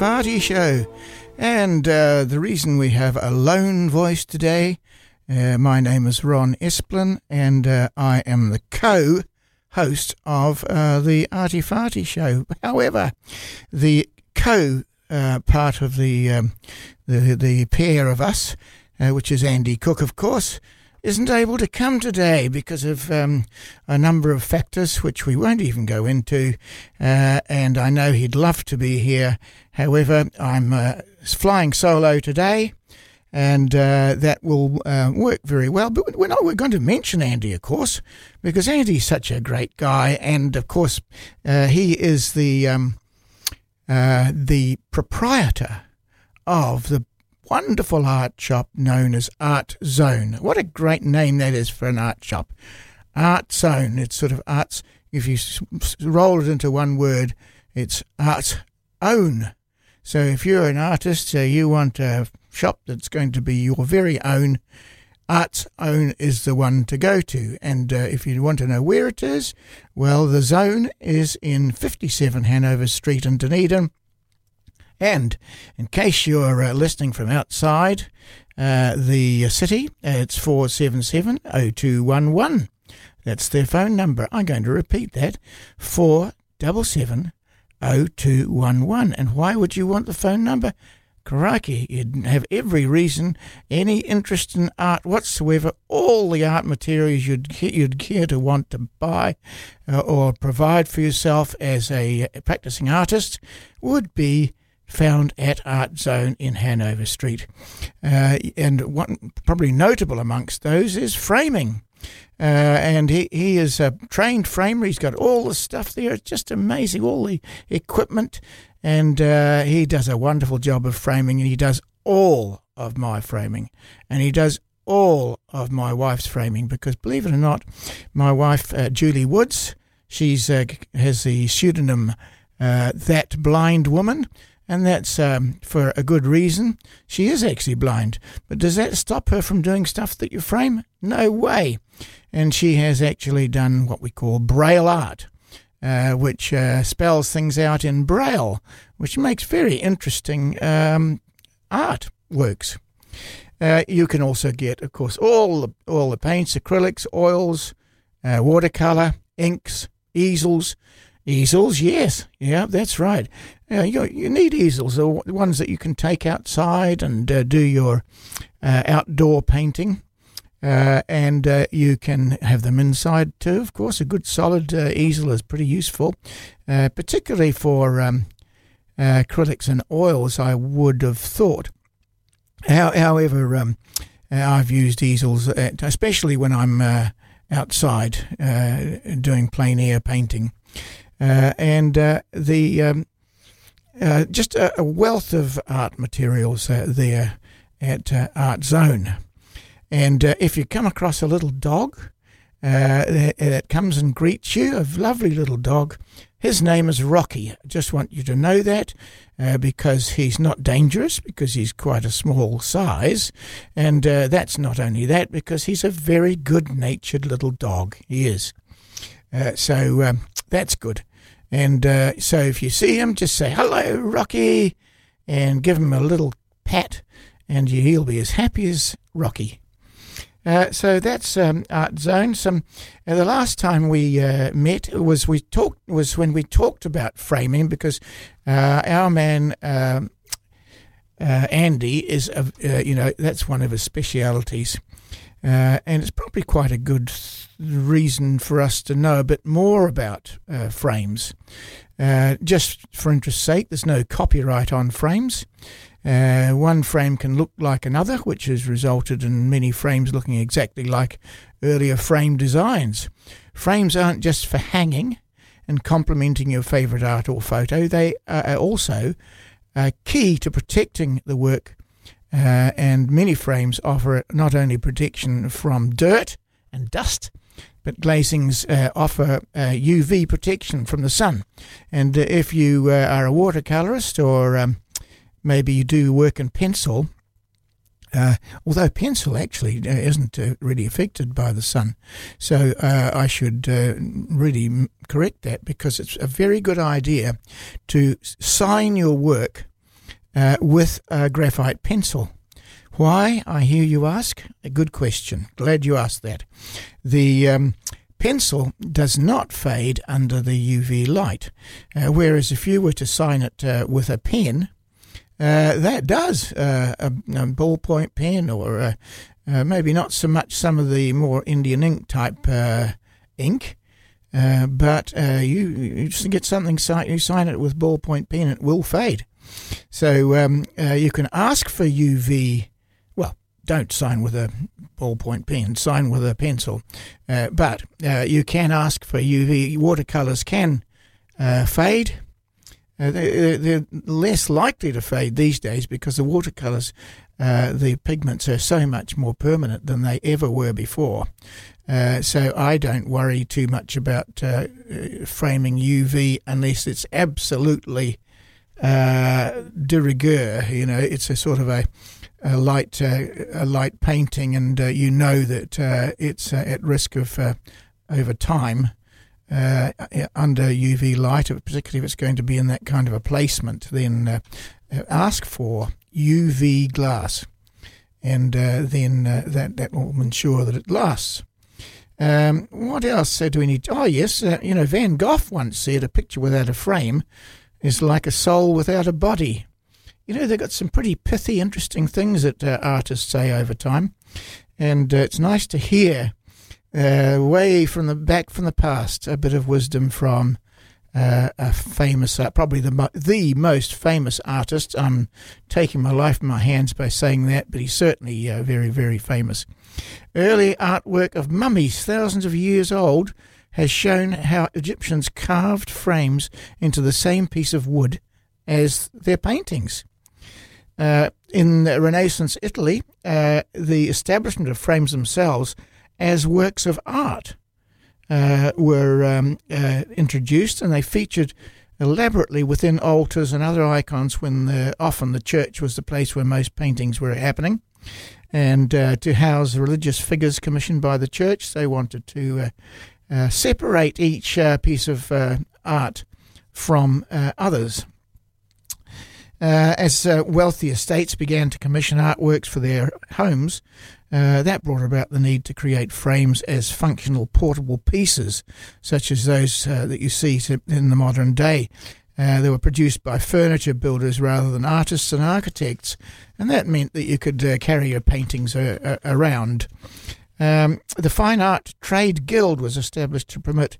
Farty Show. And uh, the reason we have a lone voice today, uh, my name is Ron Esplin, and uh, I am the co host of uh, the Arty Farty Show. However, the co uh, part of the, um, the, the pair of us, uh, which is Andy Cook, of course, isn't able to come today because of um, a number of factors which we won't even go into. Uh, and I know he'd love to be here. However, I'm uh, flying solo today. And uh, that will uh, work very well. But we're not we're going to mention Andy, of course, because Andy's such a great guy. And of course, uh, he is the um, uh, the proprietor of the wonderful art shop known as Art Zone. What a great name that is for an art shop. Art Zone. It's sort of arts. If you roll it into one word, it's Art's Own. So if you're an artist, uh, you want a shop that's going to be your very own. Art's Own is the one to go to. And uh, if you want to know where it is, well, the zone is in 57 Hanover Street in Dunedin. And in case you're uh, listening from outside uh, the city, it's 477 0211. That's their phone number. I'm going to repeat that 477 0211. And why would you want the phone number? Crikey, you'd have every reason, any interest in art whatsoever, all the art materials you'd you'd care to want to buy uh, or provide for yourself as a practicing artist would be found at Art Zone in Hanover Street. Uh, and one probably notable amongst those is framing. Uh, and he, he is a trained framer. He's got all the stuff there. It's just amazing, all the equipment. And uh, he does a wonderful job of framing, and he does all of my framing. And he does all of my wife's framing because, believe it or not, my wife, uh, Julie Woods, she's uh, has the pseudonym uh, That Blind Woman and that's um, for a good reason. She is actually blind, but does that stop her from doing stuff that you frame? No way. And she has actually done what we call braille art, uh, which uh, spells things out in braille, which makes very interesting um, art works. Uh, you can also get, of course, all the, all the paints, acrylics, oils, uh, watercolor, inks, easels. Easels, yes, yeah, that's right. Yeah, you, you need easels, the ones that you can take outside and uh, do your uh, outdoor painting. Uh, and uh, you can have them inside too, of course. A good solid uh, easel is pretty useful, uh, particularly for um, acrylics and oils, I would have thought. How, however, um, I've used easels, at, especially when I'm outside doing plein air painting. And the um, uh, just a, a, wealth of art materials uh, there at uh, Art Zone. And uh, if you come across a little dog that, that, comes and greets you, a lovely little dog, his name is Rocky. I just want you to know that because he's not dangerous, because he's quite a small size. And that's not only that, because he's a very good natured little dog. He is. so um, that's good. And uh, so if you see him, just say, hello, Rocky, and give him a little pat, and he'll be as happy as Rocky. Uh, so that's um, Art Zone. Some uh, the last time we uh, met was we talked was when we talked about framing because uh, our man um, uh, Andy is, a, uh, you know, that's one of his specialities. Uh, and it's probably quite a good reason for us to know a bit more about uh, frames. Uh, just for interest's sake, there's no copyright on frames. Uh, one frame can look like another, which has resulted in many frames looking exactly like earlier frame designs. Frames aren't just for hanging and complementing your favourite art or photo, they are also key to protecting the work. Uh, and many frames offer not only protection from dirt and dust, but glazings uh, offer UV uh, protection from the sun. And uh, if you uh, are a watercolorist or um, maybe you do work in pencil, uh, although pencil actually isn't really affected by the sun. So I should really correct that because it's a very good idea to sign your work with a graphite pencil. Why, I hear you ask? A good question. Glad you asked that. The um, pencil does not fade under the UV light, uh, whereas if you were to sign it uh, with a pen, uh, that does. Uh, a, a, ballpoint pen, or uh, uh, maybe not so much some of the more Indian ink type ink. but you, you just get something, you sign it with ballpoint pen, it will fade. So um, you can ask for UV Well, don't sign with a ballpoint pen, sign with a pencil. Uh, but uh, you can ask for UV. Watercolours can uh, fade. Uh, they're, they're, less likely to fade these days because the watercolours, uh, the pigments are so much more permanent than they ever were before. Uh, so I don't worry too much about framing UV unless it's absolutely de rigueur. You know, it's a sort of a a light uh, a light painting, and uh, you know that uh, it's at risk of over time. under UV light, particularly if it's going to be in that kind of a placement, then ask for UV glass, and then that that will ensure that it lasts. Um, what else do we need? Oh, yes, uh, you know, Van Gogh once said a picture without a frame is like a soul without a body you know, they've got some pretty pithy, interesting things that uh, artists say over time. And uh, it's nice to hear, uh, way from the back from the past, a bit of wisdom from uh, a famous, uh, probably the, the most famous artist. I'm taking my life in my hands by saying that, but he's certainly uh, very, very famous. Early artwork of mummies, thousands of years old, has shown how Egyptians carved frames into the same piece of wood as their paintings. Uh, in Renaissance Italy, uh, the establishment of frames themselves as works of art uh, were um, uh, introduced, and they featured elaborately within altars and other icons when the, often the church was the place where most paintings were happening. And uh, to house religious figures commissioned by the church, they wanted to uh, separate each piece of art from others. Uh, as uh, wealthy estates began to commission artworks for their homes, uh, that brought about the need to create frames as functional portable pieces, such as those uh, that you see in the modern day. Uh, they were produced by furniture builders rather than artists and architects, and that meant that you could uh, carry your paintings around. Um, the Fine Art Trade Guild was established to promote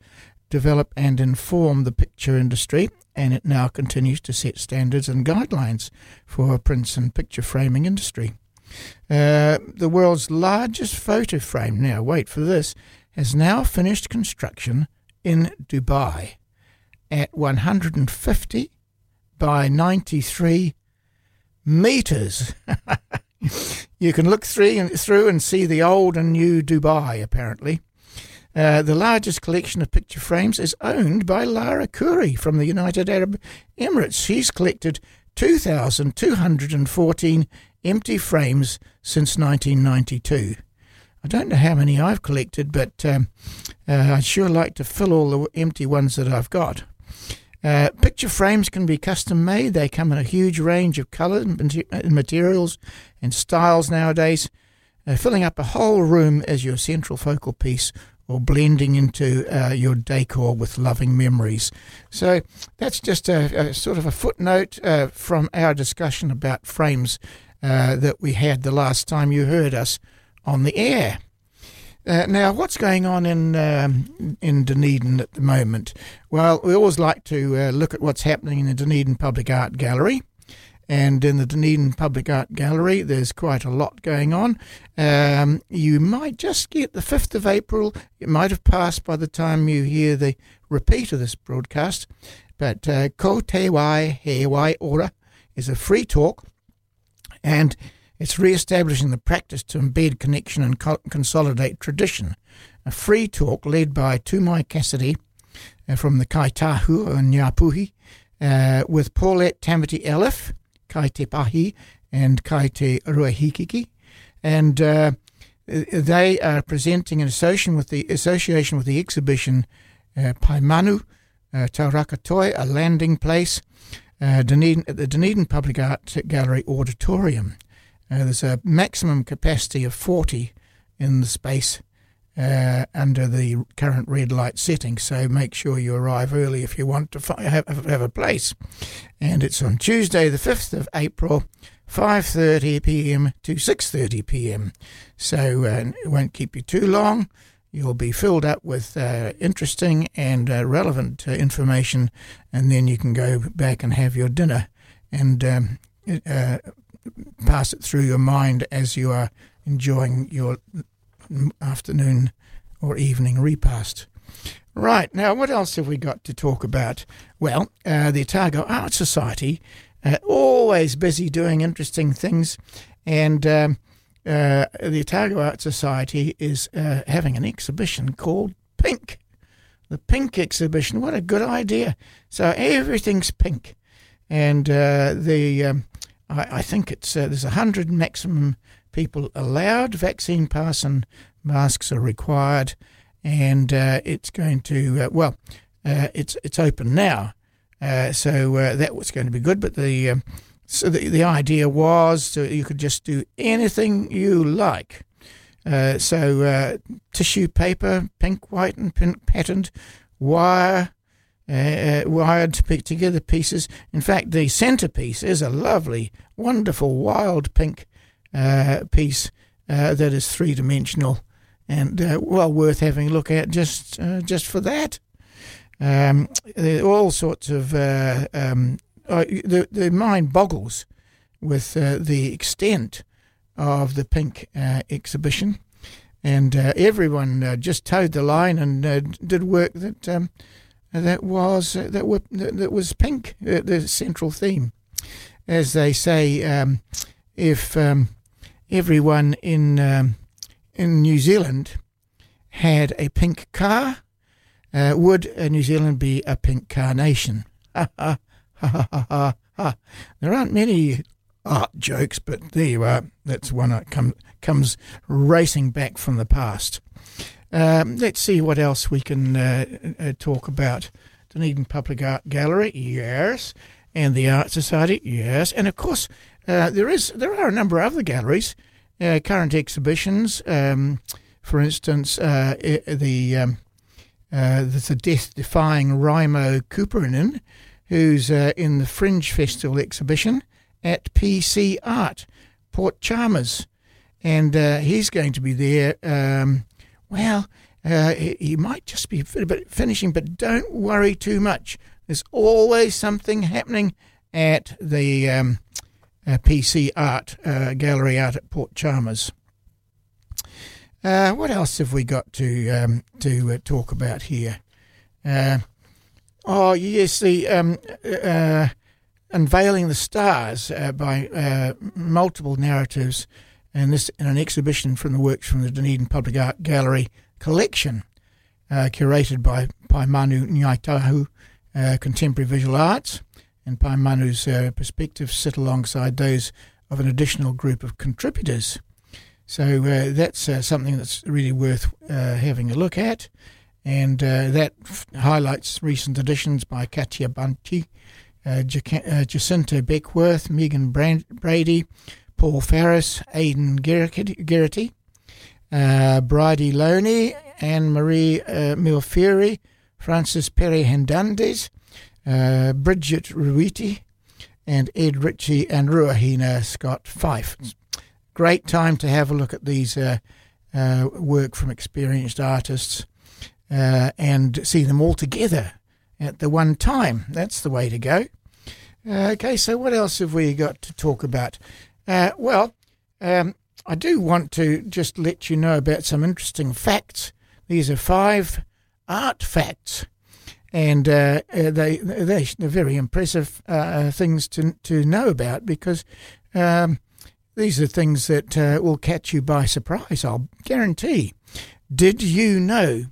develop and inform the picture industry, and it now continues to set standards and guidelines for prints and picture framing industry. Uh, the world's largest photo frame, now wait for this, has now finished construction in Dubai at 150 by 93 meters. you can look through and, through and see the old and new Dubai, apparently. Uh, the largest collection of picture frames is owned by Lara Khoury from the United Arab Emirates. She's collected 2,214 empty frames since 1992. I don't know how many I've collected, but um, uh, I'd sure like to fill all the empty ones that I've got. Uh, picture frames can be custom made. They come in a huge range of colours and materials and styles nowadays, uh, filling up a whole room as your central focal piece or blending into uh, your decor with loving memories. So that's just a, a sort of a footnote uh, from our discussion about frames uh, that we had the last time you heard us on the air. Uh, now, what's going on in um, in Dunedin at the moment? Well, we always like to uh, look at what's happening in the Dunedin Public Art Gallery. And in the Dunedin Public Art Gallery, there's quite a lot going on. Um, you might just get the 5th of April. It might have passed by the time you hear the repeat of this broadcast. But uh, Ko Te Wai He Wai Ora is a free talk, and it's re establishing the practice to embed connection and co- consolidate tradition. A free talk led by Tumai Cassidy uh, from the Kaitahu and Ngāpuhi, uh, with Paulette Tamati-Elliffe Kai Te Pahi and Kai Te Ruahikiki. And uh, they are presenting in association with the association with the exhibition uh, Paemanu, uh, Tauraka Toi, a landing place, uh, Dunedin, at the Dunedin Public Art Gallery Auditorium. Uh, there's a maximum capacity of 40 in the space uh, under the current red light setting. So make sure you arrive early if you want to fi- have, have a place. And it's on Tuesday, the 5th of April, 5:30 p.m. to 6:30 p.m. So uh, it won't keep you too long. You'll be filled up with uh, interesting and uh, relevant uh, information, and then you can go back and have your dinner and um, uh, pass it through your mind as you are enjoying your afternoon or evening repast. Right, now what else have we got to talk about? Well, uh, the Otago Art Society, uh, always busy doing interesting things, and um, uh, the Otago Art Society is uh, having an exhibition called Pink. The Pink exhibition, what a good idea. So everything's pink. And uh, the um, I, I, think it's uh, there's a hundred maximum people allowed. Vaccine pass and masks are required, and uh, it's going to uh, well, uh, it's it's open now, uh, so uh, that was going to be good. But the um, so the the idea was so you could just do anything you like. Uh, so tissue paper, pink, white, and pink patterned, wire. Wired to pick together pieces. In fact, the centerpiece is a lovely, wonderful, wild pink piece that is three dimensional and uh, well worth having a look at just uh, just for that. Um, all sorts of uh, um, uh, the the mind boggles with uh, the extent of the pink uh, exhibition, and everyone just towed the line and did work that um, that was that were that was pink, the central theme, as they say. Um, if um, everyone in um, in New Zealand had a pink car, uh, would uh, New Zealand be a pink ha ha. There aren't many art jokes, but there you are. That's one that come, comes racing back from the past. Um, let's see what else we can uh, uh, talk about. Dunedin Public Art Gallery, yes, and the Art Society, yes, and of course uh, there is there are a number of other galleries uh, current exhibitions. Um, for instance, uh, the um, uh, the death-defying Raimo Kuperinen, who's in the Fringe Festival exhibition at PC Art, Port Chalmers, and he's going to be there. Um, well, uh, he might just be a bit finishing, but don't worry too much. There's always something happening at the um, uh, PC Art uh, Gallery out at Port Chalmers. Uh, what else have we got to um, to uh, talk about here? Uh, oh yes, the um, uh, unveiling the stars by multiple narratives, and this in an exhibition from the works from the Dunedin Public Art Gallery collection, curated by Paemanu Nyaitahu Contemporary Visual Arts and Paemanu's uh, perspectives sit alongside those of an additional group of contributors. So uh, that's uh, something that's really worth uh, having a look at, and uh, that f- highlights recent additions by Katia Bunty, uh, Jacinta Beckworth, Megan Brand- Brady, Paul Ferris, Aidan Gerety, uh, Bridie Loney, Anne Marie uh, Milfieri, Francis Perry Hernandez, uh, Bridget Ruiti, and Ed Ritchie and Ruahina Scott Fife. Great time to have a look at these uh, uh, work from experienced artists uh, and see them all together at the one time. That's the way to go. Uh, okay, so what else have we got to talk about? Uh, well, um, I do want to just let you know about some interesting facts. These are five art facts, and uh, uh they, they are very impressive uh, things to to know about because um, these are things that uh, will catch you by surprise. I'll guarantee. Did you know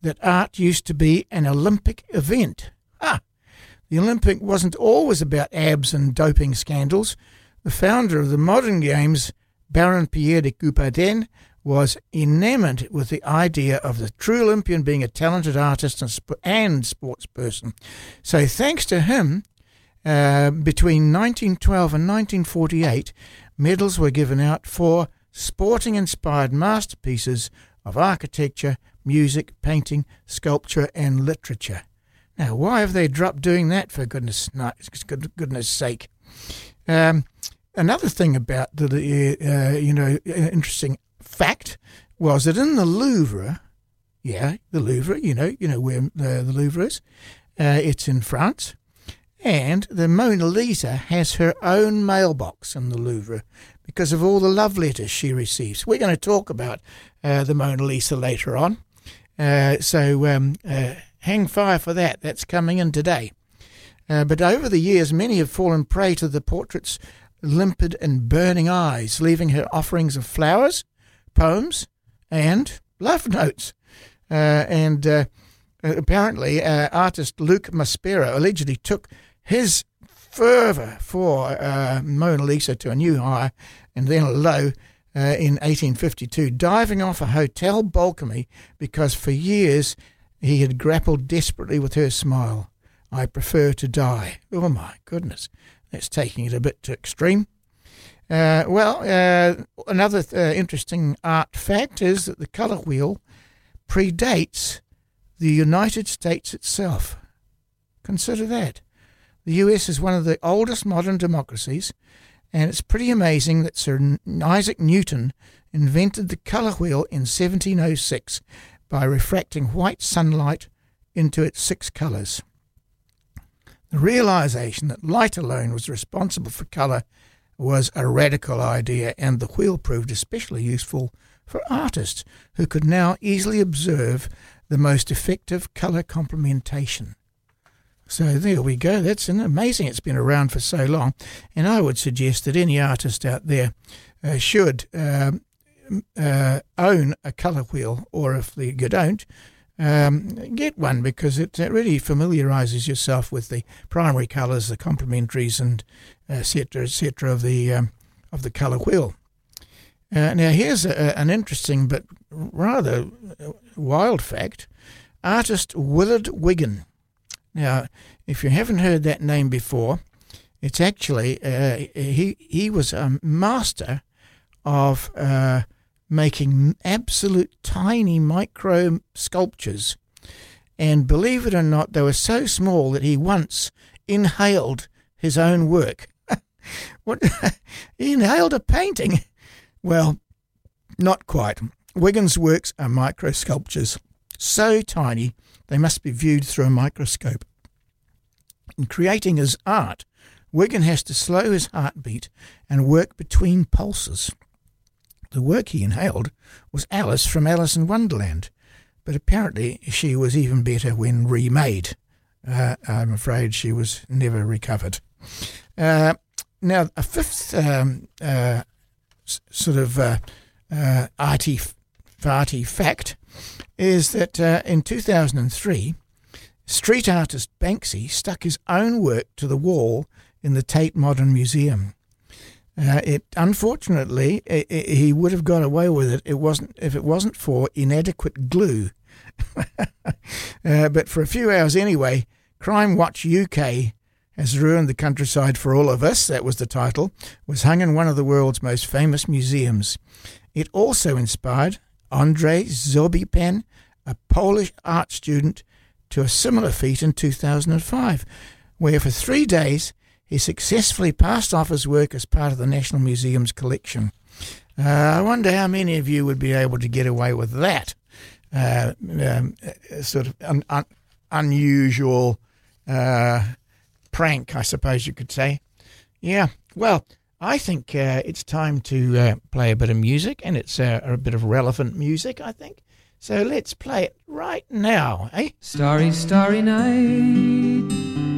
that art used to be an Olympic event? Ah, the Olympic wasn't always about abs and doping scandals. The founder of the modern games, Baron Pierre de Coubertin, was enamored with the idea of the true Olympian being a talented artist and, sp- and sports person. So, thanks to him, uh, between 1912 and 1948, medals were given out for sporting inspired masterpieces of architecture, music, painting, sculpture, and literature. Now, why have they dropped doing that for goodness, goodness sake? Um, another thing about the, uh, you know, interesting fact was that in the Louvre, yeah, the Louvre, you know, you know where uh, the Louvre is. Uh, it's in France, and the Mona Lisa has her own mailbox in the Louvre because of all the love letters she receives. We're going to talk about uh, the Mona Lisa later on. Uh, so um, uh, hang fire for that. That's coming in today. Uh, but over the years, many have fallen prey to the portrait's limpid and burning eyes, leaving her offerings of flowers, poems, and love notes. Uh, and uh, apparently, uh, artist Luc Maspero allegedly took his fervour for uh, Mona Lisa to a new high and then a low uh, in 1852, diving off a hotel balcony because for years he had grappled desperately with her smile. I prefer to die. Oh my goodness, that's taking it a bit too extreme. Uh, well, uh, another uh, interesting art fact is that the colour wheel predates the United States itself. Consider that. The US is one of the oldest modern democracies, and it's pretty amazing that Sir Isaac Newton invented the colour wheel in 1706 by refracting white sunlight into its six colours. The realization that light alone was responsible for colour was a radical idea, and the wheel proved especially useful for artists who could now easily observe the most effective colour complementation. So there we go. That's an amazing. It's been around for so long, and I would suggest that any artist out there uh, should um, uh, own a colour wheel, or if you don't, um, get one because it, really familiarises yourself with the primary colours, the complementaries, and etc. etc. of the um, of the colour wheel. Uh, now here's a, an interesting but rather wild fact: artist Willard Wigan. Now, if you haven't heard that name before, it's actually uh, he he was a master of uh, making absolute tiny micro sculptures. And believe it or not, they were so small that he once inhaled his own work. what? he inhaled a painting? Well, not quite. Wigan's works are micro sculptures, so tiny they must be viewed through a microscope. In creating his art, Wigan has to slow his heartbeat and work between pulses. The work he inhaled was Alice from Alice in Wonderland, but apparently she was even better when remade. Uh, I'm afraid she was never recovered. Uh, now, a fifth um, uh, sort of uh, uh, arty farty fact is that uh, in 2003, street artist Banksy stuck his own work to the wall in the Tate Modern Museum. Uh, it unfortunately it, it, he would have got away with it. It wasn't if it wasn't for inadequate glue. uh, but for a few hours anyway, Crimewatch UK has ruined the countryside for all of us. That was the title. Was hung in one of the world's most famous museums. It also inspired Andrei Sobiepan, a Polish art student to a similar feat in 2005, where for three days he successfully passed off his work as part of the National Museum's collection. Uh, I wonder how many of you would be able to get away with that uh, um, uh, sort of un- un- unusual uh, prank, I suppose you could say. Yeah, well, I think uh, it's time to uh, play a bit of music, and it's a bit of relevant music, I think. So let's play it right now, eh? Starry, starry night.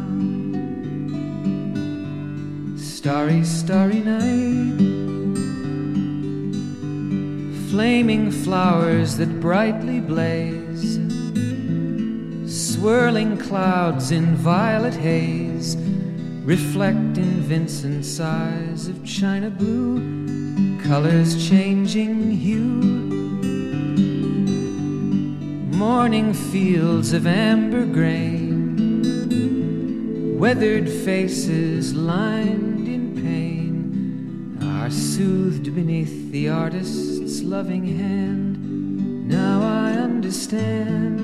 Starry, starry night. Flaming flowers that brightly blaze, swirling clouds in violet haze, reflect in Vincent's eyes of china blue, colors changing hue. Morning fields of amber grain, weathered faces lined soothed beneath the artist's loving hand. Now I understand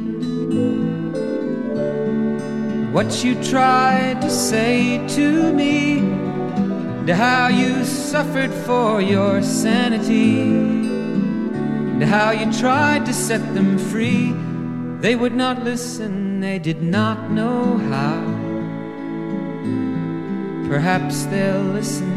what you tried to say to me, and how you suffered for your sanity, and how you tried to set them free. They would not listen, they did not know how. Perhaps they'll listen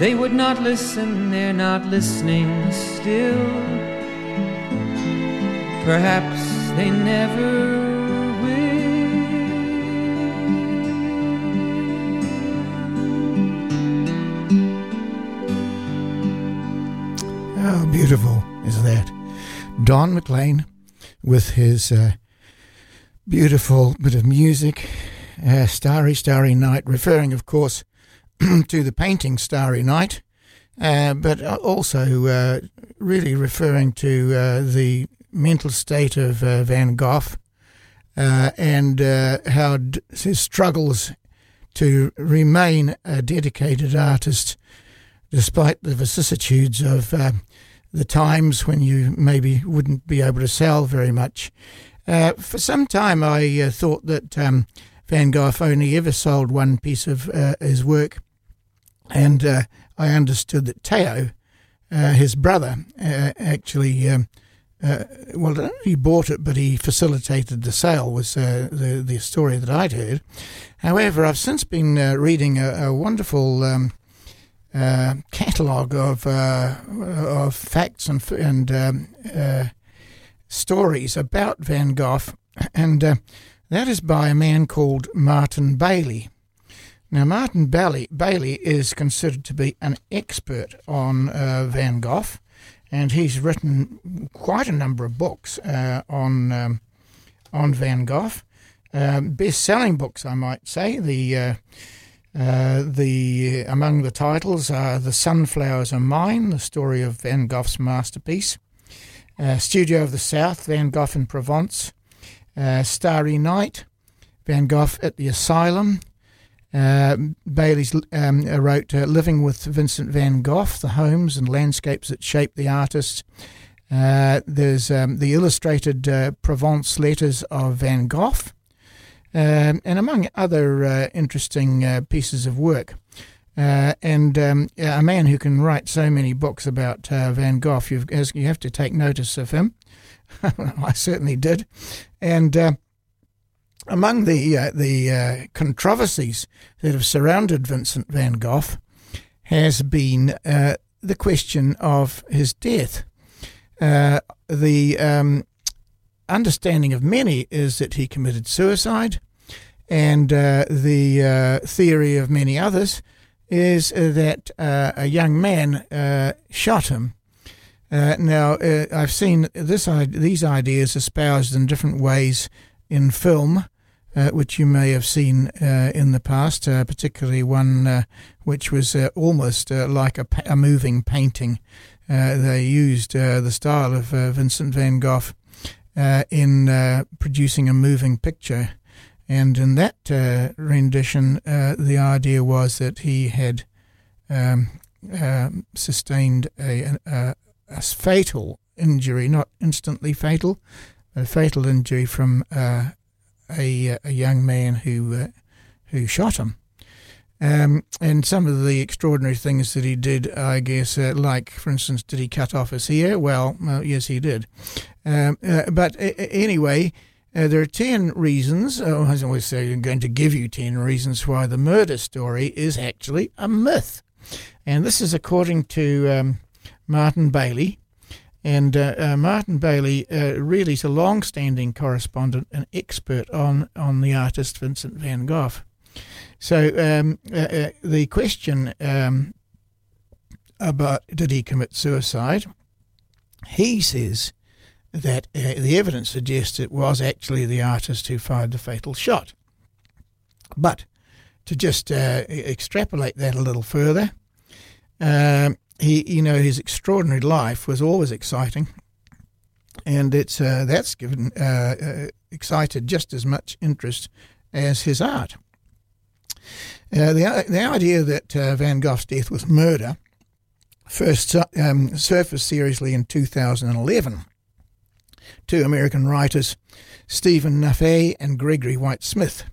they would not listen, they're not listening still. Perhaps they never will. How beautiful is that? Don McLean with his uh, beautiful bit of music, uh, Starry, Starry Night, referring, of course, to the painting Starry Night, uh, but also uh, really referring to uh, the mental state of uh, Van Gogh uh, and uh, how d- his struggles to remain a dedicated artist despite the vicissitudes of the times when you maybe wouldn't be able to sell very much. For some time, I thought that um, Van Gogh only ever sold one piece of his work, and uh, I understood that Theo, uh, his brother, uh, actually. Um, well, he bought it, but he facilitated the sale. Was the the story that I'd heard. However, I've since been reading a, a wonderful um, uh, catalogue of uh, of facts and and um, uh, stories about Van Gogh, and uh, that is by a man called Martin Bailey. Now, Martin Bailey, Bailey is considered to be an expert on uh, Van Gogh, and he's written quite a number of books uh, on um, on Van Gogh. Um, best-selling books, I might say. The uh, the among the titles are "The Sunflowers Are Mine," the story of Van Gogh's masterpiece. Uh, Studio of the South, Van Gogh in Provence. Uh, Starry Night, Van Gogh at the Asylum. Uh, Bailey's um, wrote uh, "Living with Vincent Van Gogh: The Homes and Landscapes That Shaped the Artist." there's um, the illustrated Provence letters of Van Gogh um, and among other uh, interesting uh, pieces of work. Uh, and um, a man who can write so many books about uh, Van Gogh, you have to take notice of him. I certainly did. And uh, among the uh, the controversies that have surrounded Vincent Van Gogh has been the question of his death. the um, understanding of many is that he committed suicide, and uh, the uh, theory of many others is uh, that uh, a young man uh, shot him. Uh, now, I've seen this these ideas espoused in different ways in film, which you may have seen in the past, particularly one which was almost like a, a, moving painting. they used the style of Vincent van Gogh uh, in uh, producing a moving picture. And in that uh, rendition, uh, the idea was that he had um, uh, sustained a, a, a, fatal injury, not instantly fatal, a fatal injury from uh, a, a young man who who shot him. Um, and some of the extraordinary things that he did, I guess, uh, like, for instance, did he cut off his ear? Well, yes, he did. Um, uh, but uh, anyway, there are 10 reasons, oh, I always say I'm going to give you 10 reasons why the murder story is actually a myth. And this is according to um, Martin Bailey. And uh, uh, Martin Bailey uh, really is a long standing correspondent and expert on, on the artist Vincent van Gogh. So um, the question um, about did he commit suicide? He says that uh, the evidence suggests it was actually the artist who fired the fatal shot. But to just uh, extrapolate that a little further, um, he, you know, his extraordinary life was always exciting, and it's uh, that's given uh, excited just as much interest as his art. Uh, the, the idea that uh, Van Gogh's death was murder first um, surfaced seriously in 2011. Two American writers, Stephen Naifeh and Gregory White Smith,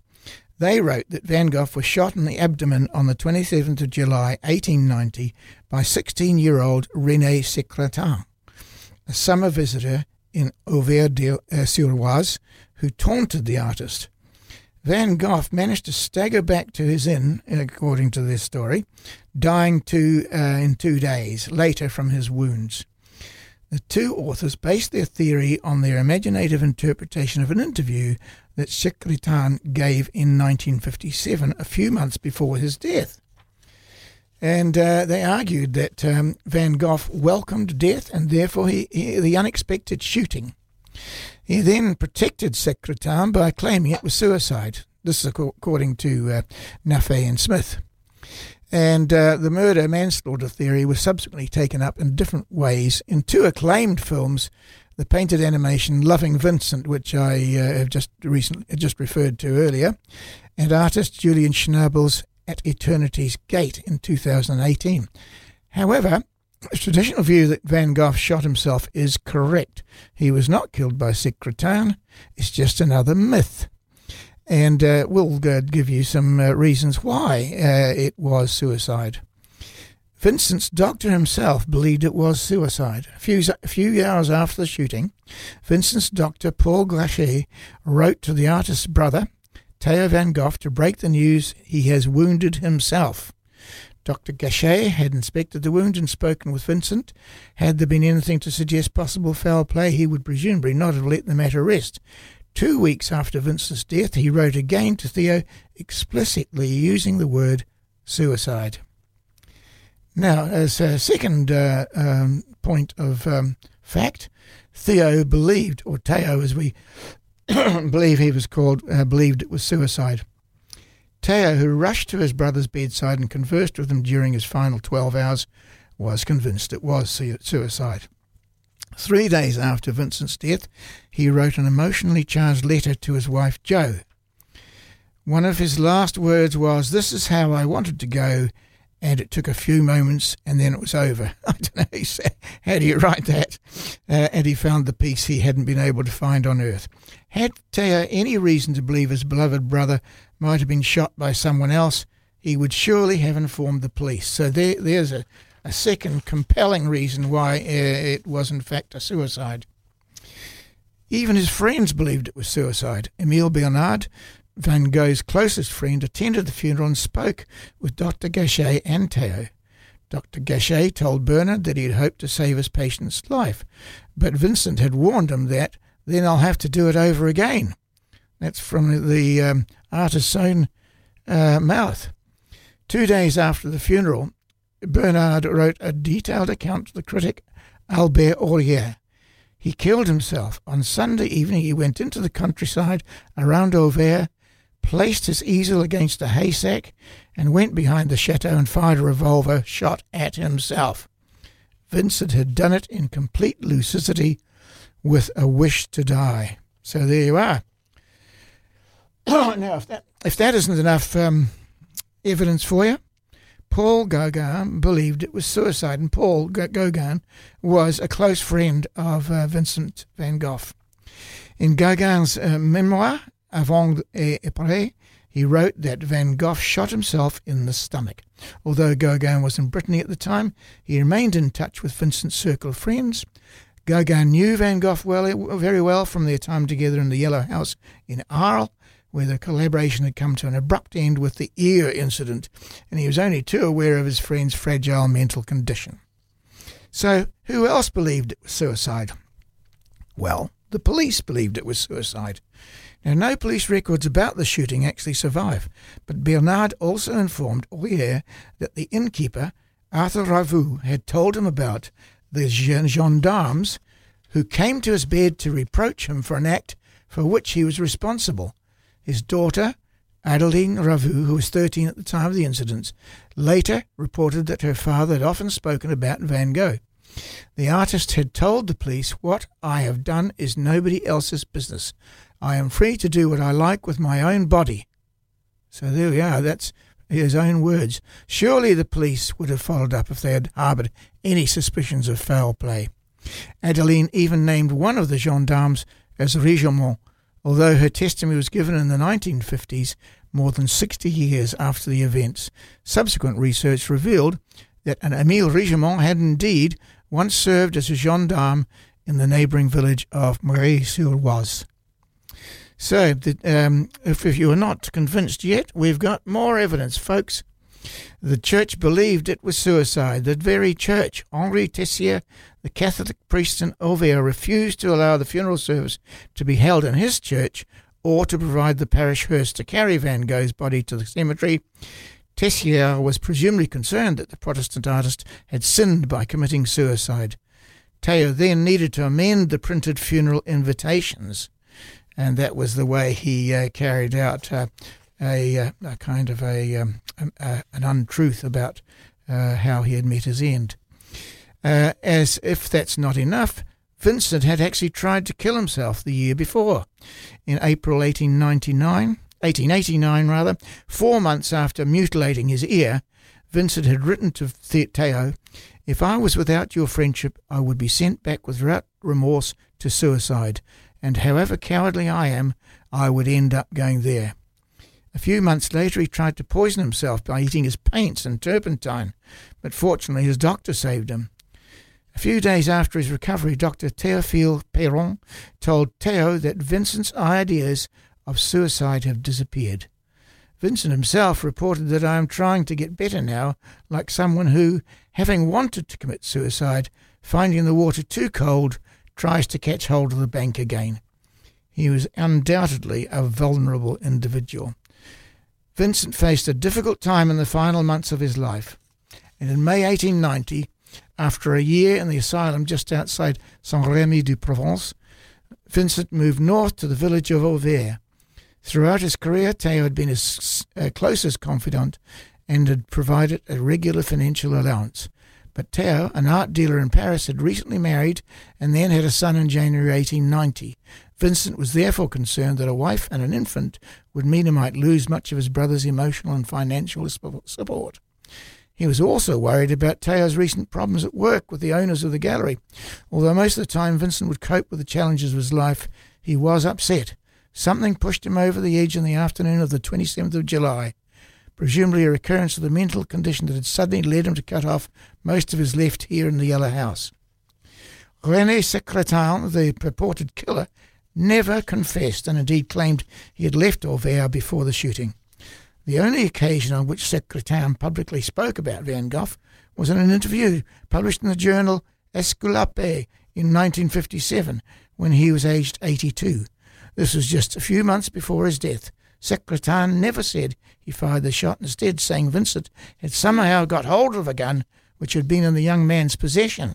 they wrote that Van Gogh was shot in the abdomen on the 27th of July 1890 by 16-year-old René Secretin, a summer visitor in Auvers-sur-Oise who taunted the artist. Van Gogh managed to stagger back to his inn, according to this story, dying two, uh, in two days later from his wounds. The two authors based their theory on their imaginative interpretation of an interview that Secretin gave in 1957, a few months before his death. And uh, they argued that um, Van Gogh welcomed death and therefore he, he, the unexpected shooting. He then protected Secretin by claiming it was suicide. This is according to uh, and Smith. And uh, the murder manslaughter theory was subsequently taken up in different ways in two acclaimed films the painted animation Loving Vincent, which I uh, have just recently just referred to earlier, and artist Julian Schnabel's At Eternity's Gate in 2018. However, The traditional view that Van Gogh shot himself is correct. He was not killed by Secretin. It's just another myth. And uh, we'll uh, give you some uh, reasons why uh, it was suicide. Vincent's doctor himself believed it was suicide. A few, a few hours after the shooting, Vincent's doctor, Paul Gachet, wrote to the artist's brother, Theo van Gogh, to break the news he has wounded himself. Dr. Gachet had inspected the wound and spoken with Vincent. Had there been anything to suggest possible foul play, he would presumably not have let the matter rest. Two weeks after Vincent's death, he wrote again to Theo, explicitly using the word suicide. Now, as a second uh, um, point of um, fact, Theo believed, or Theo as we believe he was called, uh, believed it was suicide. Theo, who rushed to his brother's bedside and conversed with him during his final 12 hours, was convinced it was suicide. Three days after Vincent's death, he wrote an emotionally charged letter to his wife Jo. One of his last words was, This is how I wanted to go and it took a few moments and then it was over. I don't know how do you write that? Uh, and he found the peace he hadn't been able to find on earth. Had Theo any reason to believe his beloved brother might have been shot by someone else, he would surely have informed the police. So there, there's a, a second compelling reason why uh, it was in fact a suicide. Even his friends believed it was suicide. Emile Bernard Van Gogh's closest friend attended the funeral and spoke with Dr. Gachet and Theo. Dr. Gachet told Bernard that he had hoped to save his patient's life, but Vincent had warned him that then I'll have to do it over again. That's from the um, artist's own uh, mouth. Two days after the funeral, Bernard wrote a detailed account to the critic Albert Aurier. He killed himself. On Sunday evening, he went into the countryside around Auvers placed his easel against a haystack, and went behind the chateau and fired a revolver shot at himself. Vincent had done it in complete lucidity with a wish to die. So there you are. now, if that, if that isn't enough um, evidence for you, Paul Gauguin believed it was suicide, and Paul Gauguin was a close friend of uh, Vincent van Gogh. In Gauguin's uh, memoir, Avant et après, he wrote that Van Gogh shot himself in the stomach. Although Gauguin was in Brittany at the time, he remained in touch with Vincent's circle of friends. Gauguin knew Van Gogh well, very well from their time together in the Yellow House in Arles, where the collaboration had come to an abrupt end with the ear incident, and he was only too aware of his friend's fragile mental condition. So, who else believed it was suicide? Well, the police believed it was suicide. Now, no police records about the shooting actually survive, but Bernard also informed Aurier that the innkeeper, Arthur Ravoux, had told him about the gendarmes who came to his bed to reproach him for an act for which he was responsible. His daughter, Adeline Ravoux, who was 13 at the time of the incidents, later reported that her father had often spoken about Van Gogh. The artist had told the police, What I have done is nobody else's business. I am free to do what I like with my own body. So there we are. That's his own words. Surely the police would have followed up if they had harboured any suspicions of foul play. Adeline even named one of the gendarmes as Rigaumon, although her testimony was given in the 1950s, more than 60 years after the events. Subsequent research revealed that an Emile Rigaumon had indeed once served as a gendarme in the neighbouring village of Méry-sur-Oise. So, the, um, if, if you are not convinced yet, we've got more evidence, folks. The church believed it was suicide. The very church, Henri Tessier, the Catholic priest in Auvers, refused to allow the funeral service to be held in his church or to provide the parish hearse to carry Van Gogh's body to the cemetery. Tessier was presumably concerned that the Protestant artist had sinned by committing suicide. Theo then needed to amend the printed funeral invitations and that was the way he uh, carried out uh, a, uh, a, kind of a, um, a an untruth about uh, how he had met his end. Uh, as if that's not enough, Vincent had actually tried to kill himself the year before, in April 1899, 1889 rather, four months after mutilating his ear. Vincent had written to Theo If I was without your friendship, I would be sent back without remorse to suicide, and however cowardly I am, I would end up going there. A few months later, he tried to poison himself by eating his paints and turpentine, but fortunately his doctor saved him. A few days after his recovery, Dr. Théophile Peyron told Theo that Vincent's ideas of suicide have disappeared. Vincent himself reported that I am trying to get better now, like someone who, having wanted to commit suicide, finding the water too cold, tries to catch hold of the bank again. He was undoubtedly a vulnerable individual. Vincent faced a difficult time in the final months of his life, and in May 1890, after a year in the asylum just outside Saint-Rémy du Provence, Vincent moved north to the village of Auvers. Throughout his career, Theo had been his uh, closest confidant and had provided a regular financial allowance. But Theo, an art dealer in Paris, had recently married and then had a son in January 1890. Vincent was therefore concerned that a wife and an infant would mean he might lose much of his brother's emotional and financial support. He was also worried about Theo's recent problems at work with the owners of the gallery. Although most of the time Vincent would cope with the challenges of his life, he was upset. Something pushed him over the edge in the afternoon of the 27th of July, presumably a recurrence of the mental condition that had suddenly led him to cut off most of his left ear in the yellow house. René Secretan, the purported killer, never confessed and indeed claimed he had left Auvers before the shooting. The only occasion on which Secretan publicly spoke about Van Gogh was in an interview published in the journal Aesculape in 1957 when he was aged 82. This was just a few months before his death. Secretan never said he fired the shot, instead saying Vincent had somehow got hold of a gun which had been in the young man's possession.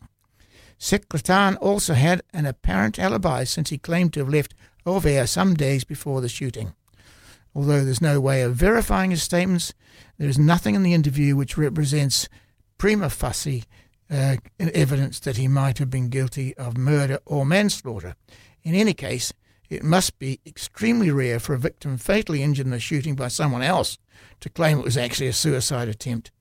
Secretan also had an apparent alibi since he claimed to have left Auvers some days before the shooting. Although there's no way of verifying his statements, there is nothing in the interview which represents prima facie uh, evidence that he might have been guilty of murder or manslaughter. In any case, it must be extremely rare for a victim fatally injured in a shooting by someone else to claim it was actually a suicide attempt.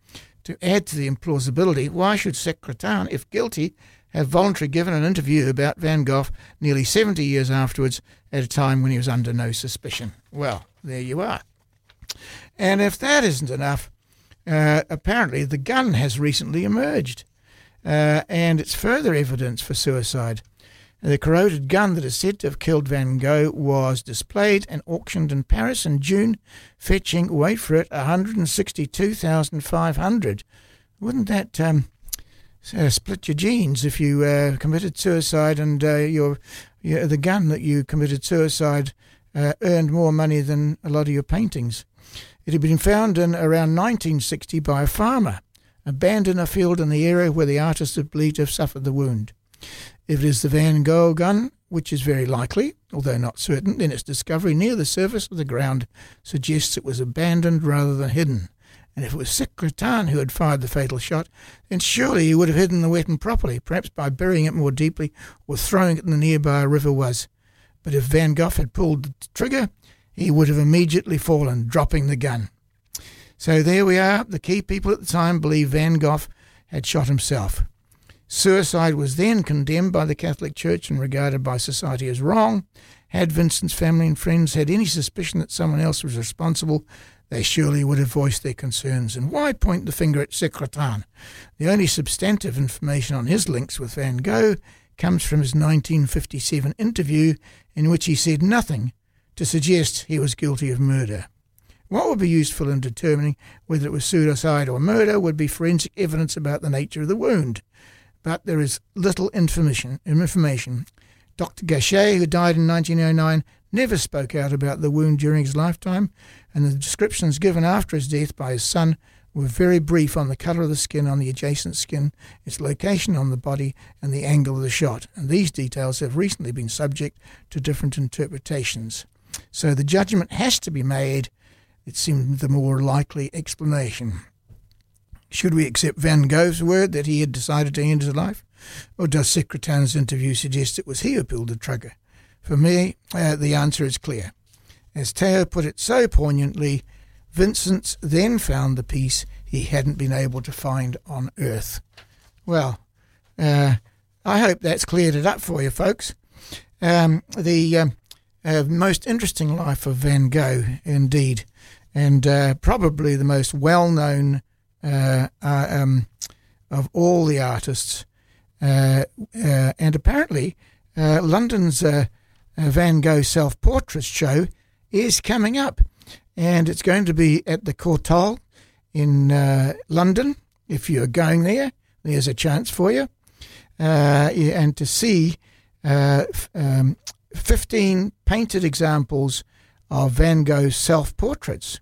To add to the implausibility, why should Secretan, if guilty, have voluntarily given an interview about Van Gogh nearly 70 years afterwards at a time when he was under no suspicion. Well, there you are. And if that isn't enough, uh, apparently the gun has recently emerged, uh, and it's further evidence for suicide. The corroded gun that is said to have killed Van Gogh was displayed and auctioned in Paris in June, fetching, wait for it, 162,500. Wouldn't that um, uh, split your genes if you uh, committed suicide and uh, your, your, the gun that you committed suicide uh, earned more money than a lot of your paintings. It had been found in around 1960 by a farmer, abandoned a field in the area where the artist is believed to have suffered the wound. If it is the Van Gogh gun, which is very likely, although not certain, then its discovery near the surface of the ground suggests it was abandoned rather than hidden and if it Oise Secretan who had fired the fatal shot, then surely he would have hidden the weapon properly, perhaps by burying it more deeply or throwing it in the nearby river was. But if Van Gogh had pulled the trigger, he would have immediately fallen, dropping the gun. So there we are. The key people at the time believed Van Gogh had shot himself. Suicide was then condemned by the Catholic Church and regarded by society as wrong. Had Vincent's family and friends had any suspicion that someone else was responsible, they surely would have voiced their concerns. And why point the finger at Secretan? The only substantive information on his links with Van Gogh comes from his 1957 interview, in which he said nothing to suggest he was guilty of murder. What would be useful in determining whether it was suicide or murder would be forensic evidence about the nature of the wound. But there is little information. information. Dr. Gachet, who died in 1909, never spoke out about the wound during his lifetime, and the descriptions given after his death by his son were very brief on the colour of the skin on the adjacent skin, its location on the body, and the angle of the shot. And these details have recently been subject to different interpretations. So the judgment has to be made. It seemed the more likely explanation. Should we accept Van Gogh's word that he had decided to end his life? Or does Secretan's interview suggest it was he who pulled the trigger? For me, uh, the answer is clear. As Theo put it so poignantly, Vincent then found the peace he hadn't been able to find on earth. well, uh, I hope that's cleared it up for you, folks. Um, the um, uh, most interesting life of Van Gogh, indeed, and uh, probably the most well known uh, uh, um, of all the artists. Uh, and apparently, London's Van Gogh self portrait show is coming up, and it's going to be at the Courtauld in London. If you're going there, there's a chance for you. and to see uh, um, 15 painted examples of Van Gogh's self portraits.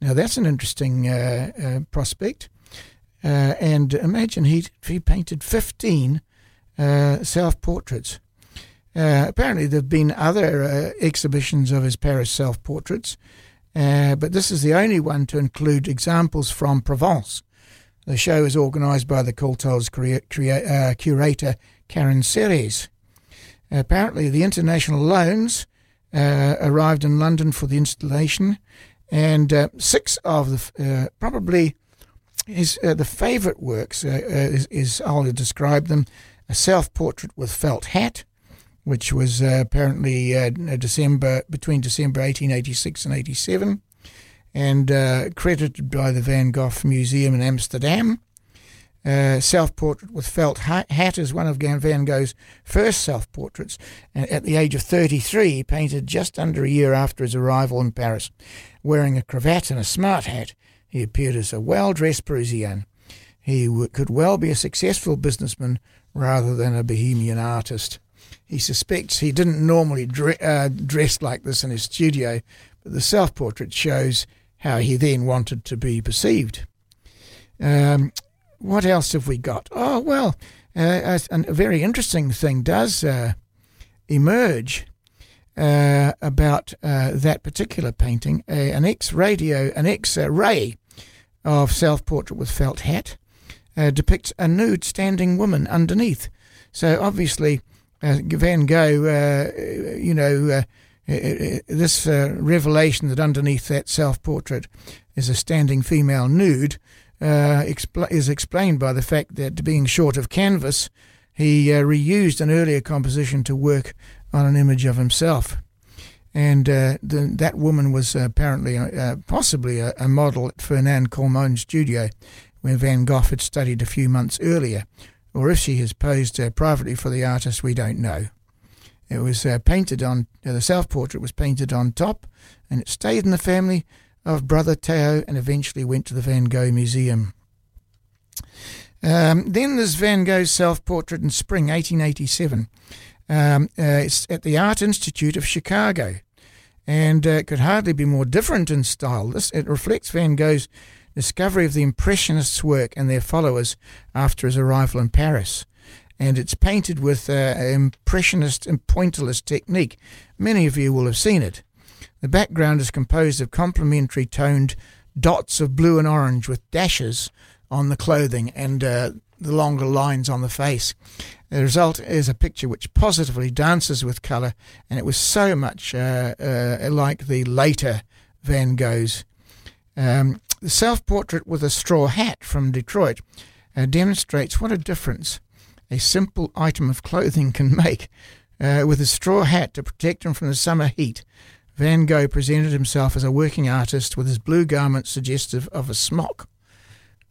Now, that's an interesting uh, uh, prospect. Uh, and imagine he, he painted 15 uh, self portraits. Uh, apparently, there have been other exhibitions of his Paris self portraits, but this is the only one to include examples from Provence. The show is organised by the Courtauld's curator Karen Serres. Apparently, the international loans uh, arrived in London for the installation, and uh, six of the uh, probably his uh, the favourite works uh, uh, is, I'll describe them: a self-portrait with felt hat, which was uh, apparently uh, uh, December between December 1886 and 87, and credited by the Van Gogh Museum in Amsterdam. Uh, self portrait with felt hat is one of Van Gogh's first self portraits. At the age of 33, he painted just under a year after his arrival in Paris. Wearing a cravat and a smart hat, he appeared as a well dressed Parisian. He w- could well be a successful businessman rather than a bohemian artist. He suspects he didn't normally dre- uh, dress like this in his studio, but the self portrait shows how he then wanted to be perceived. Um, what else have we got? Oh, well, uh, a, a, very interesting thing does uh, emerge uh, about uh, that particular painting. an X radio, an X ray of self portrait with felt hat uh, depicts a nude standing woman underneath. So obviously, uh, Van Gogh, you know, this revelation that underneath that self portrait is a standing female nude uh, expl- is explained by the fact that being short of canvas, he uh, reused an earlier composition to work on an image of himself. And uh, the, that woman was apparently, uh, possibly, a, a, model at Fernand Cormon's studio, where Van Gogh had studied a few months earlier. Or if she has posed uh, privately for the artist, we don't know. It was uh, painted on, the self portrait was painted on top, and it stayed in the family of Brother Theo and eventually went to the Van Gogh Museum. Um, then there's Van Gogh's self portrait in spring 1887. Um, uh, it's at the Art Institute of Chicago, and uh, it could hardly be more different in style. This it reflects Van Gogh's discovery of the Impressionists' work and their followers after his arrival in Paris. And it's painted with uh, Impressionist and pointillist technique. Many of you will have seen it. The background is composed of complementary toned dots of blue and orange with dashes on the clothing and uh, the longer lines on the face. The result is a picture which positively dances with colour, and it was so much uh, uh, like the later Van Goghs. Um, the self portrait with a straw hat from Detroit uh, demonstrates what a difference a simple item of clothing can make. Uh, with a straw hat to protect him from the summer heat, Van Gogh presented himself as a working artist with his blue garment suggestive of a smock.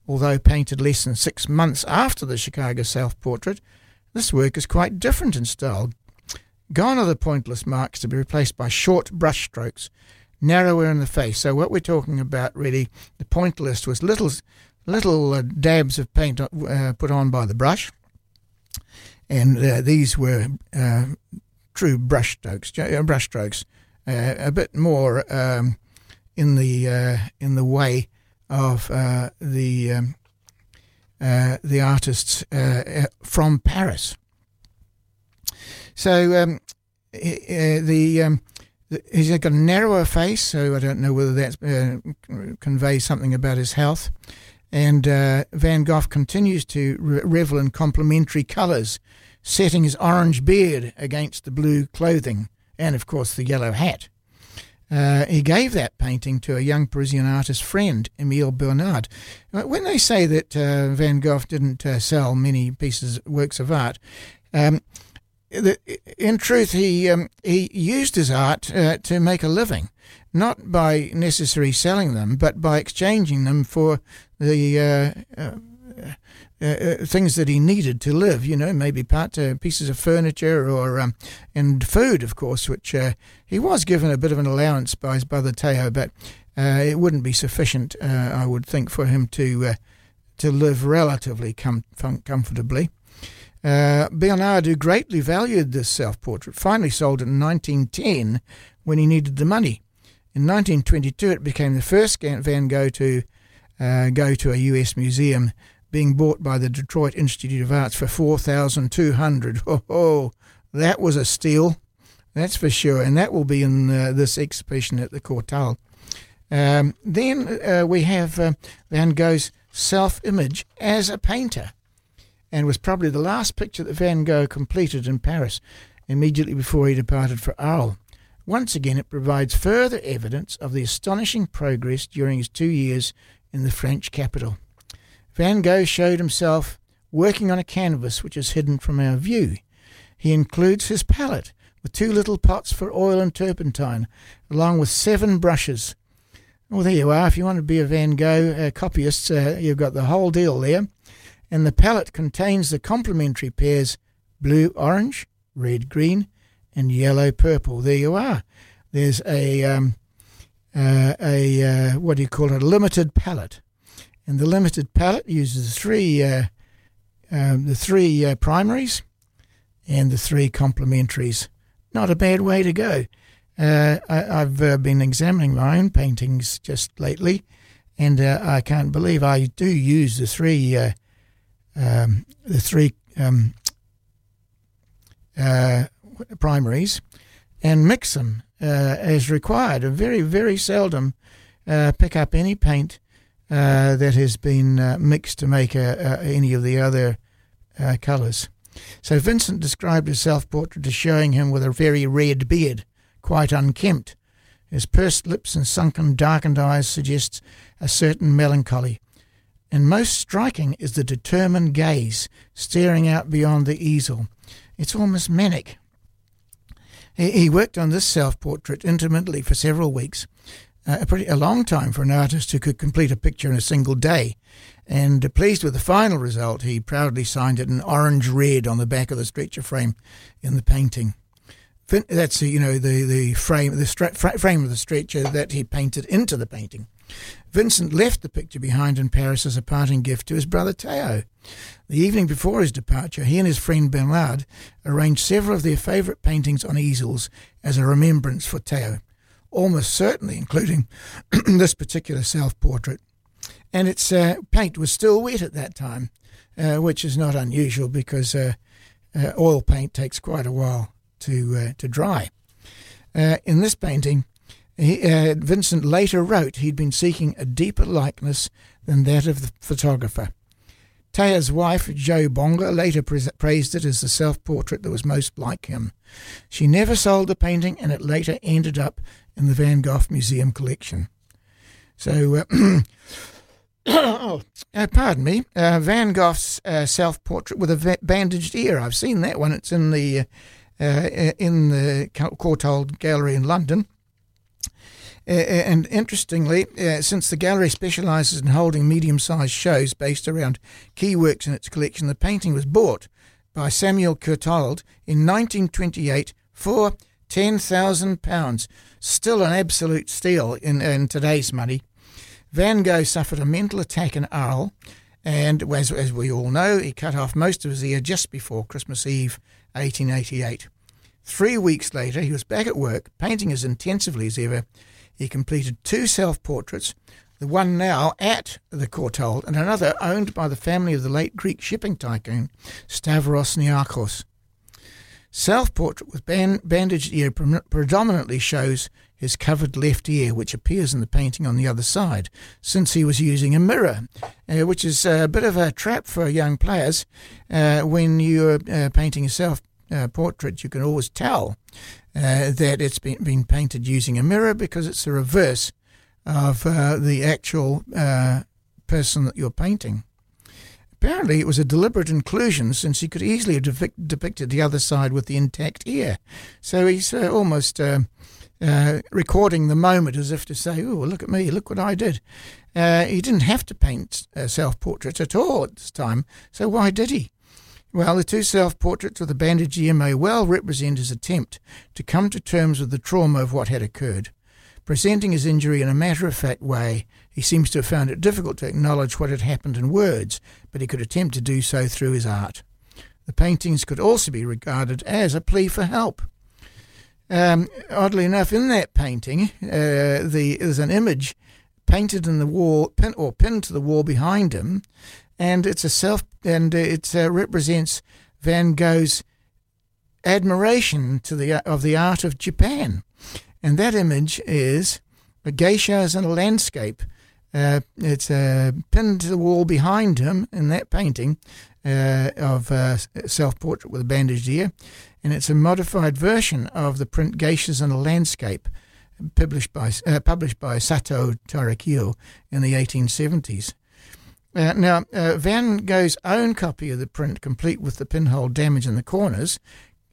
Although painted less than six months after the Chicago self portrait, this work is quite different in style. Gone are the pointless marks to be replaced by short brush strokes, narrower in the face. So what we're talking about really, the pointillist was little, little uh, dabs of paint uh, put on by the brush, and uh, these were uh, true brush strokes. Uh, brush strokes uh, a bit more um, in the in the way of the um, the artists from Paris. So um, the, um, he's got a narrower face, so I don't know whether that conveys something about his health. And Van Gogh continues to re- revel in complementary colours, setting his orange beard against the blue clothing and of course the yellow hat. Uh, he gave that painting to a young Parisian artist friend, Emile Bernard. Uh, when they say that uh, Van Gogh didn't uh, sell many pieces, works of art, um, in truth, he um, he used his art uh, to make a living, not by necessarily selling them, but by exchanging them for the uh, uh, uh, uh things that he needed to live. You know, maybe part uh, pieces of furniture or um, and food, of course, which he was given a bit of an allowance by his brother Theo, but it wouldn't be sufficient, I would think, for him to to live relatively com- comfortably. Uh, Bernard, who greatly valued this self portrait, finally sold it in 1910 when he needed the money. In 1922, it became the first Van Gogh to uh, go to a U.S. museum, being bought by the Detroit Institute of Arts for 4200 Oh, that was a steal, that's for sure, and that will be in uh, this exhibition at the Courtauld. Um, then uh, we have uh, Van Gogh's self image as a painter and was probably the last picture that Van Gogh completed in Paris immediately before he departed for Arles. Once again, it provides further evidence of the astonishing progress during his two years in the French capital. Van Gogh showed himself working on a canvas which is hidden from our view. He includes his palette with two little pots for oil and turpentine, along with seven brushes. Well, there you are. If you want to be a Van Gogh uh, copyist, uh, you've got the whole deal there and the palette contains the complementary pairs blue orange, red green, and yellow purple. There you are. There's a um, uh, a uh, what do you call it? A limited palette, and the limited palette uses three uh, um, the three uh, primaries and the three complementaries. Not a bad way to go. Uh, I, have uh, been examining my own paintings just lately, and I can't believe I do use the three um, the three um, uh, primaries and mix them uh, as required. And very, very seldom uh, pick up any paint uh, that has been uh, mixed to make any of the other uh, colours. So Vincent described his self-portrait as showing him with a very red beard, quite unkempt. His pursed lips and sunken, darkened eyes suggest a certain melancholy and most striking is the determined gaze staring out beyond the easel. It's almost manic. He worked on this self portrait intimately for several weeks, uh, a pretty a long time for an artist who could complete a picture in a single day. And pleased with the final result, he proudly signed it in orange red on the back of the stretcher frame in the painting. That's you know the the frame the stra- frame of the stretcher that he painted into the painting. Vincent left the picture behind in Paris as a parting gift to his brother Theo. The evening before his departure, he and his friend Bernard arranged several of their favourite paintings on easels as a remembrance for Theo, almost certainly including this particular self portrait. And its uh, paint was still wet at that time, uh, which is not unusual because uh, uh oil paint takes quite a while to, uh, to dry. Uh, in this painting, he, uh, Vincent later wrote he'd been seeking a deeper likeness than that of the photographer. Theo's wife, Jo Bonger, later praised it as the self portrait that was most like him. She never sold the painting, and it later ended up in the Van Gogh Museum collection. So, uh, oh, uh, pardon me, uh, Van Gogh's uh, self portrait with a bandaged ear. I've seen that one. It's in the uh, uh, in the Courtauld Gallery in London. And interestingly, uh, since the gallery specialises in holding medium sized shows based around key works in its collection, the painting was bought by Samuel Courtauld in 1928 for £10,000. Still an absolute steal in, in today's money. Van Gogh suffered a mental attack in Arles, and as, as we all know, he cut off most of his ear just before Christmas Eve 1888. Three weeks later, he was back at work, painting as intensively as ever, he completed two self portraits, the one now at the Courtauld and another owned by the family of the late Greek shipping tycoon Stavros Niarchos. Self portrait with band- bandaged ear predominantly shows his covered left ear, which appears in the painting on the other side, since he was using a mirror, uh, which is a bit of a trap for young players. Uh, when you're uh, painting a self uh, portrait, you can always tell uh, that it's been, been painted using a mirror because it's the reverse of uh, the actual uh, person that you're painting. Apparently, it was a deliberate inclusion since he could easily have depict- depicted the other side with the intact ear. So he's uh, almost uh, uh, recording the moment as if to say, Oh, look at me, look what I did. Uh, he didn't have to paint a self portraits at all at this time, so why did he? Well, the two self portraits with the bandaged ear may well represent his attempt to come to terms with the trauma of what had occurred. Presenting his injury in a matter of fact way, he seems to have found it difficult to acknowledge what had happened in words, but he could attempt to do so through his art. The paintings could also be regarded as a plea for help. Um, oddly enough, in that painting, uh, the, there's an image painted in the wall, pin, or pinned to the wall behind him, and it's a self, and it uh, represents Van Gogh's admiration to the of the art of Japan, and that image is a geishas in a landscape. Uh, it's uh, pinned to the wall behind him in that painting uh, of uh, self-portrait with a bandaged ear, and it's a modified version of the print Geishas in a Landscape, published by uh, published by Sato Torakiyo in the 1870s. Uh, now, uh, Van Gogh's own copy of the print, complete with the pinhole damage in the corners,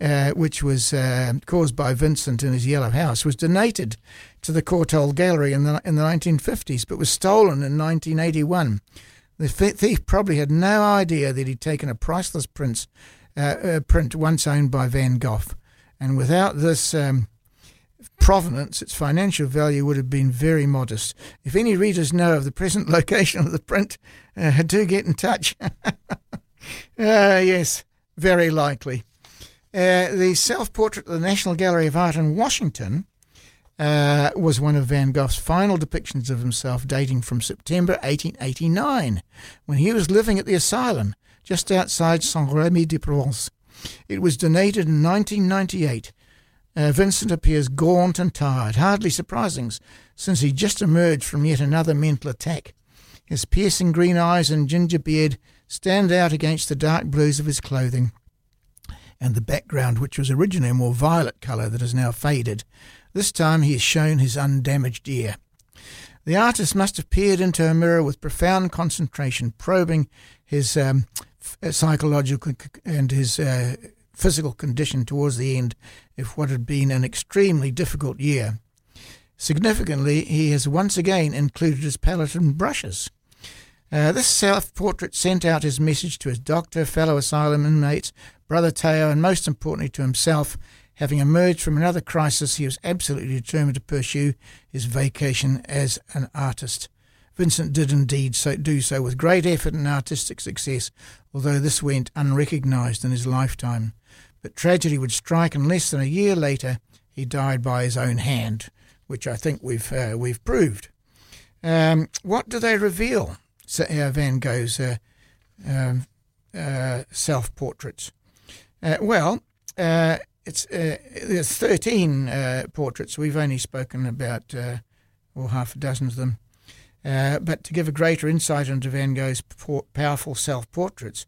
uh, which was uh, caused by Vincent in his yellow house, was donated to the Courtauld Gallery in the, in the 1950s, but was stolen in 1981. The thief probably had no idea that he'd taken a priceless print, uh, uh, print once owned by Van Gogh. And without this um, provenance, its financial value would have been very modest. If any readers know of the present location of the print, uh, do get in touch. uh, yes, very likely. Uh, the self portrait of the National Gallery of Art in Washington uh, was one of Van Gogh's final depictions of himself, dating from September 1889, when he was living at the asylum just outside Saint Remy de Provence. It was donated in 1998 uh, Vincent appears gaunt and tired, hardly surprising, since he just emerged from yet another mental attack. His piercing green eyes and ginger beard stand out against the dark blues of his clothing, and the background, which was originally a more violet colour that has now faded. This time he has shown his undamaged ear. The artist must have peered into a mirror with profound concentration, probing his um, psychological and his uh, physical condition towards the end of what had been an extremely difficult year. Significantly, he has once again included his palette and brushes. Uh, this self portrait sent out his message to his doctor, fellow asylum inmates, brother Theo, and most importantly to himself. Having emerged from another crisis, he was absolutely determined to pursue his vacation as an artist. Vincent did indeed so, do so with great effort and artistic success, although this went unrecognised in his lifetime. But tragedy would strike, and less than a year later, he died by his own hand, which I think we've uh, we've proved. Um, what do they reveal? Uh, Van Gogh's uh, um, uh, self portraits. Uh, well, uh, it's there's thirteen portraits. We've only spoken about well half a dozen of them. but to give a greater insight into Van Gogh's powerful self portraits,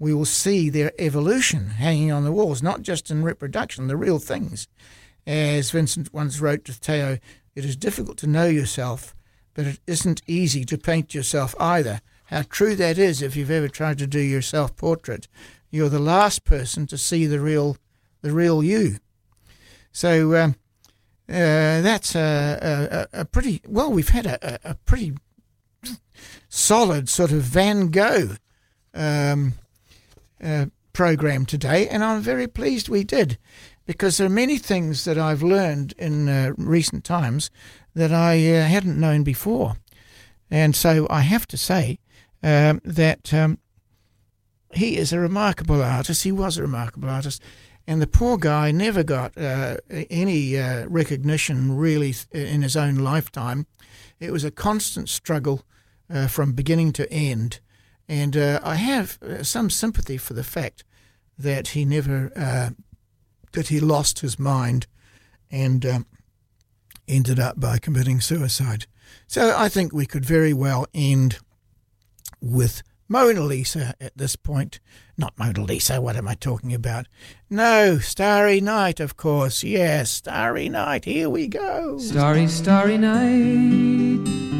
we will see their evolution hanging on the walls, not just in reproduction, the real things. As Vincent once wrote to Theo, it is difficult to know yourself, but it isn't easy to paint yourself either. How true that is if you've ever tried to do your self portrait. You're the last person to see the real, the real you. So um, uh, that's a, a, a, pretty well. We've had a, a, pretty solid sort of Van Gogh um, uh, program today, and I'm very pleased we did because there are many things that I've learned in uh, recent times that I uh, hadn't known before. And so I have to say um, that um, he is a remarkable artist. He was a remarkable artist. And the poor guy never got uh, any uh, recognition really in his own lifetime. It was a constant struggle uh, from beginning to end. And uh, I have uh, some sympathy for the fact that he never, uh, that he lost his mind and um, ended up by committing suicide. So I think we could very well end with Mona Lisa at this point. Not Mona Lisa, what am I talking about? No, Starry Night, of course. Yes, Starry Night, here we go. Starry, starry night.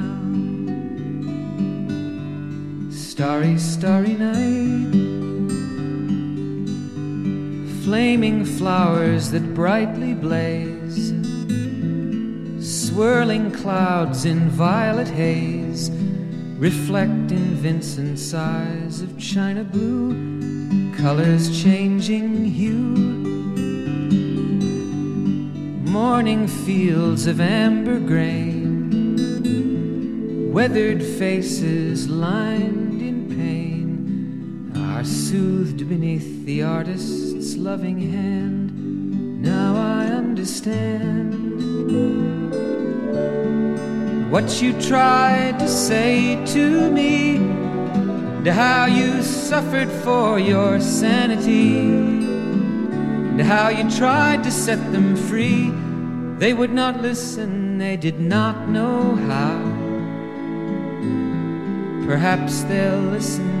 Starry, starry night. Flaming flowers that brightly blaze. Swirling clouds in violet haze. Reflect in Vincent's eyes of china blue. Colors changing hue. Morning fields of amber grain. Weathered faces lined are soothed beneath the artist's loving hand. Now I understand what you tried to say to me, and how you suffered for your sanity, and how you tried to set them free. They would not listen, they did not know how. Perhaps they'll listen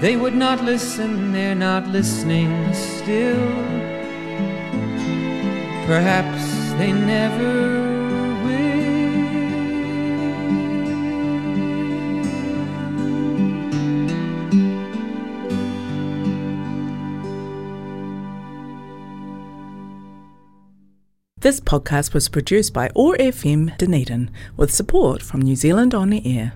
They would not listen, they're not listening still. Perhaps they never will. This podcast was produced by OAR FM Dunedin with support from New Zealand On the Air.